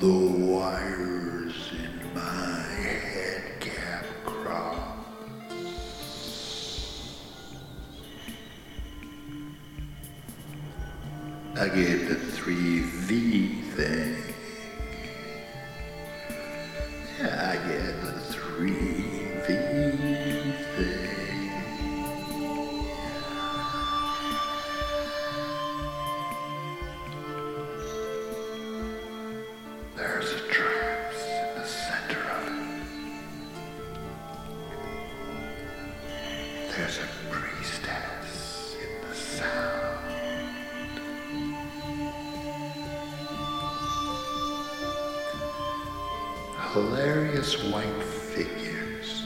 The wires in my head cap crop. I gave the three V's. A priestess in the sound. Hilarious white figures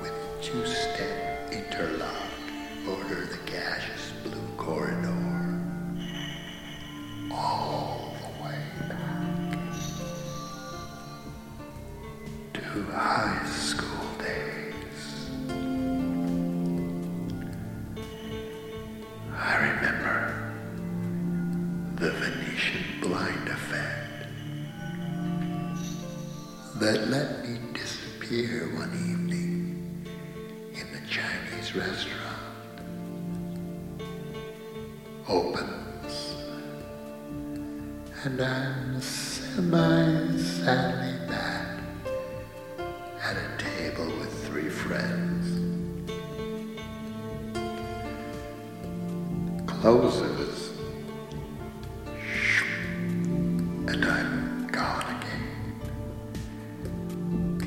with two-step interlock border the gaseous blue corridor. All the way back to high school. that let me disappear one evening in the Chinese restaurant. Opens. And I'm semi-sadly back at a table with three friends. Closes.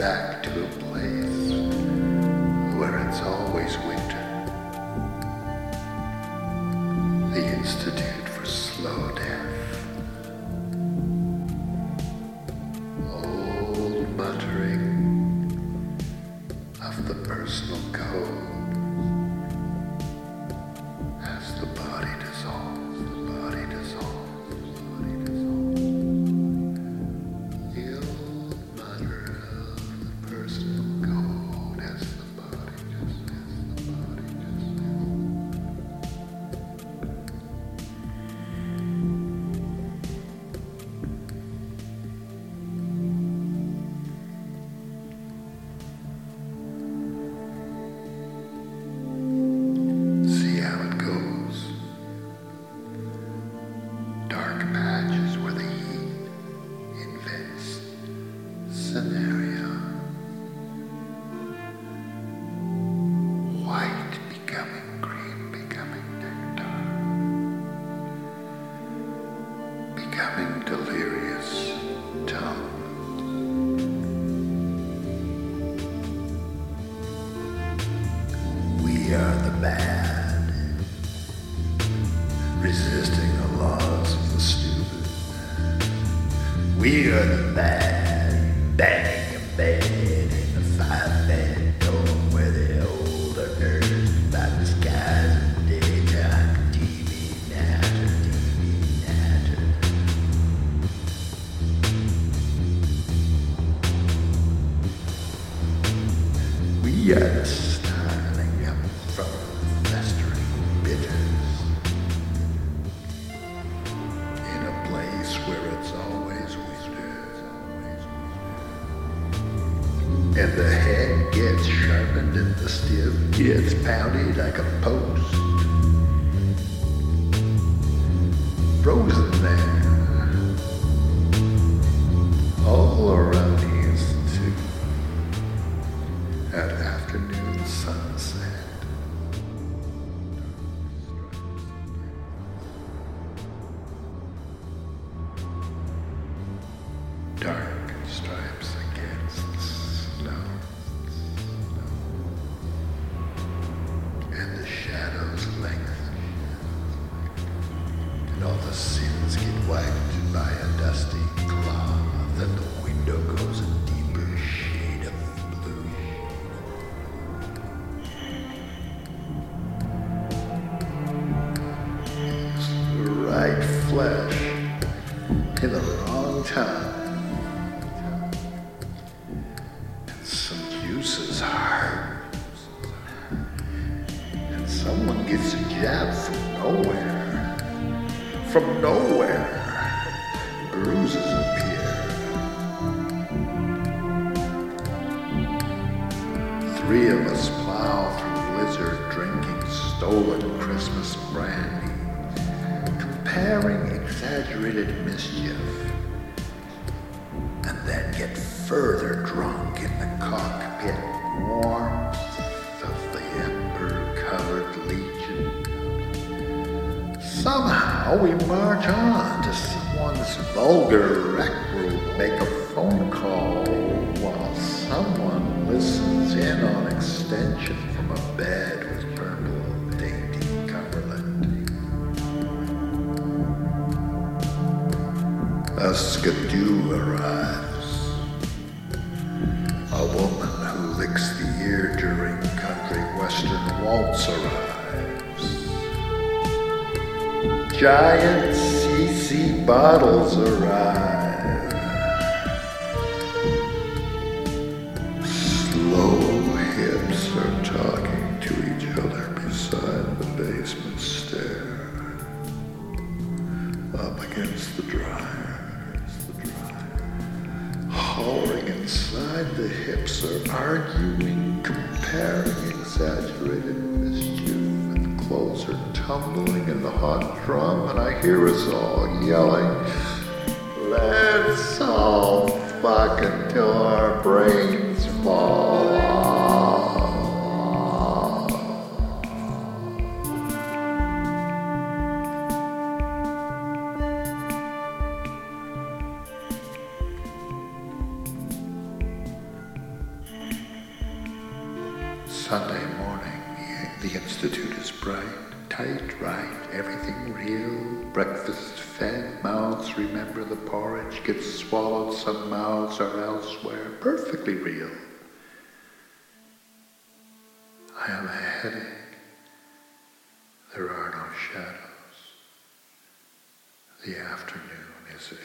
back to Back. stiff, gets pounded like a post. Nor the sins get wagged by a dusty cloud. Then the window goes a deeper shade of blue. It's the right flesh in the wrong time. Nowhere, bruises appear. Three of us plow through blizzard drinking stolen Christmas brandy, comparing exaggerated mischief, and then get further Somehow we march on to someone's vulgar rec room, make a phone call while someone listens in on extension from a bed with purple dainty coverlet. A skidoo arrives. A woman who licks the ear during country western waltz arrives. Giant CC bottles arrive. Slow hips are talking to each other beside the basement stair. Up against the dryer, against the dryer. Hollering inside the hips are arguing, comparing exaggerated mischief, clothes are tumbling in the hot drum, and I hear us all yelling, Let's all fuck until our brains fall. Sunday morning, the Institute is bright, tight, right, everything real. Breakfast fed, mouths remember the porridge gets swallowed, some mouths are elsewhere. Perfectly real. I have a headache. There are no shadows. The afternoon is is